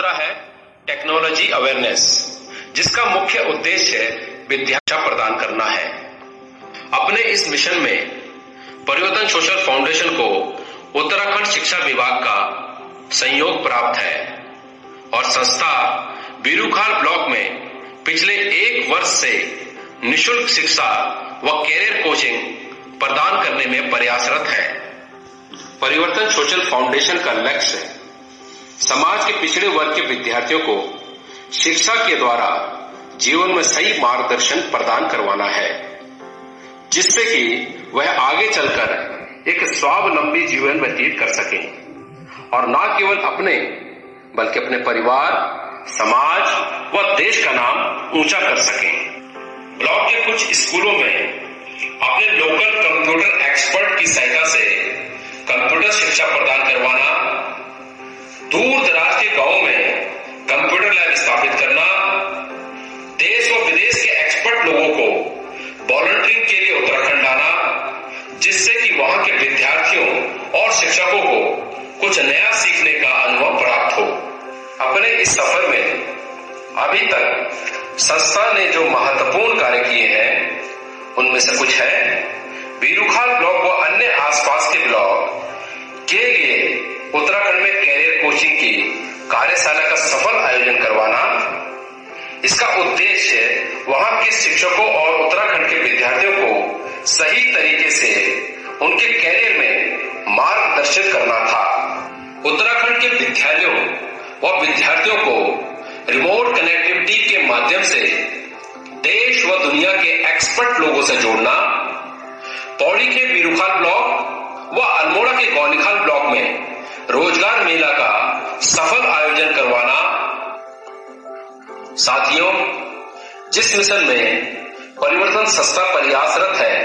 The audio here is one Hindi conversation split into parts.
दूसरा है टेक्नोलॉजी अवेयरनेस जिसका मुख्य उद्देश्य विद्या प्रदान करना है। अपने इस मिशन में परिवर्तन सोशल फाउंडेशन को उत्तराखंड शिक्षा विभाग का सहयोग प्राप्त है और संस्था बीरूखाल ब्लॉक में पिछले एक वर्ष से निशुल्क शिक्षा व कैरियर कोचिंग प्रदान करने में प्रयासरत है। परिवर्तन सोशल फाउंडेशन का लक्ष्य समाज के पिछड़े वर्ग के विद्यार्थियों को शिक्षा के द्वारा जीवन में सही मार्गदर्शन प्रदान करवाना है, जिससे कि वह आगे चलकर एक स्वावलंबी जीवन व्यतीत कर सके और न केवल अपने, बल्कि अपने परिवार, समाज व देश का नाम ऊँचा कर सके। ब्लॉक के कुछ स्कूलों में अपने लोकल कंप्यूटर एक्सपर्ट की सहायता से कंप्यूटर शिक्षा प्रदान कुछ नया सीखने का अनुभव प्राप्त हो। अपने इस सफ़र में अभी तक संस्था ने जो महत्वपूर्ण कार्य किए हैं, उनमें से कुछ है। बीरूखाल ब्लॉक व अन्य आसपास के ब्लॉक के लिए उत्तराखंड में कैरियर कोचिंग की कार्यशाला का सफल आयोजन करवाना। इसका उद्देश्य वहाँ के शिक्षकों और उत्तराखंड के विद्यार्थियों को सही तरीके से उनके कैरियर में मार्गदर्शित करना उत्तराखंड के विद्यालयों व विद्यार्थियों को रिमोट कनेक्टिविटी के माध्यम से देश व दुनिया के एक्सपर्ट लोगों से जोड़ना, पौड़ी के बीरूखाल ब्लॉक व अल्मोड़ा के गौनिखाल ब्लॉक में रोज़गार मेला का सफल आयोजन करवाना। साथियों, जिस मिशन में परिवर्तन सस्ता प्रयासरत है,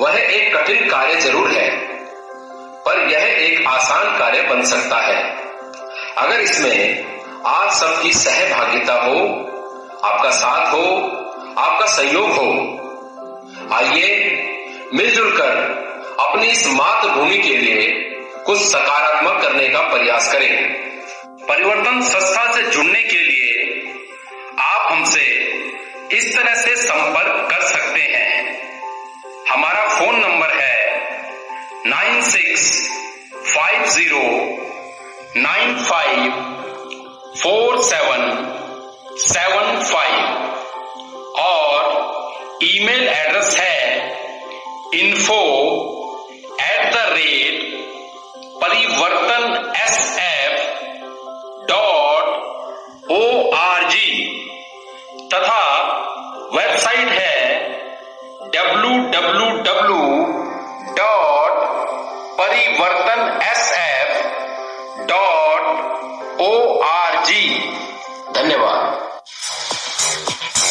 वह एक कठिन कार्य ज़रूर है। आसान कार्य बन सकता है। अगर इसमें आप सबकी सहभागिता हो, आपका साथ हो, आपका सहयोग हो, आइए मिलजुल कर अपनी इस मातृभूमि के लिए कुछ सकारात्मक करने का प्रयास करें। परिवर्तन संस्था से जुड़ने के लिए आप हमसे इस तरह से संपर्क five zero nine five four seven seven five और ईमेल एड्रेस है info at the rate Parivartan S F dot O R G तथा वेबसाइट है W W W dot Parivartan S G धन्यवाद।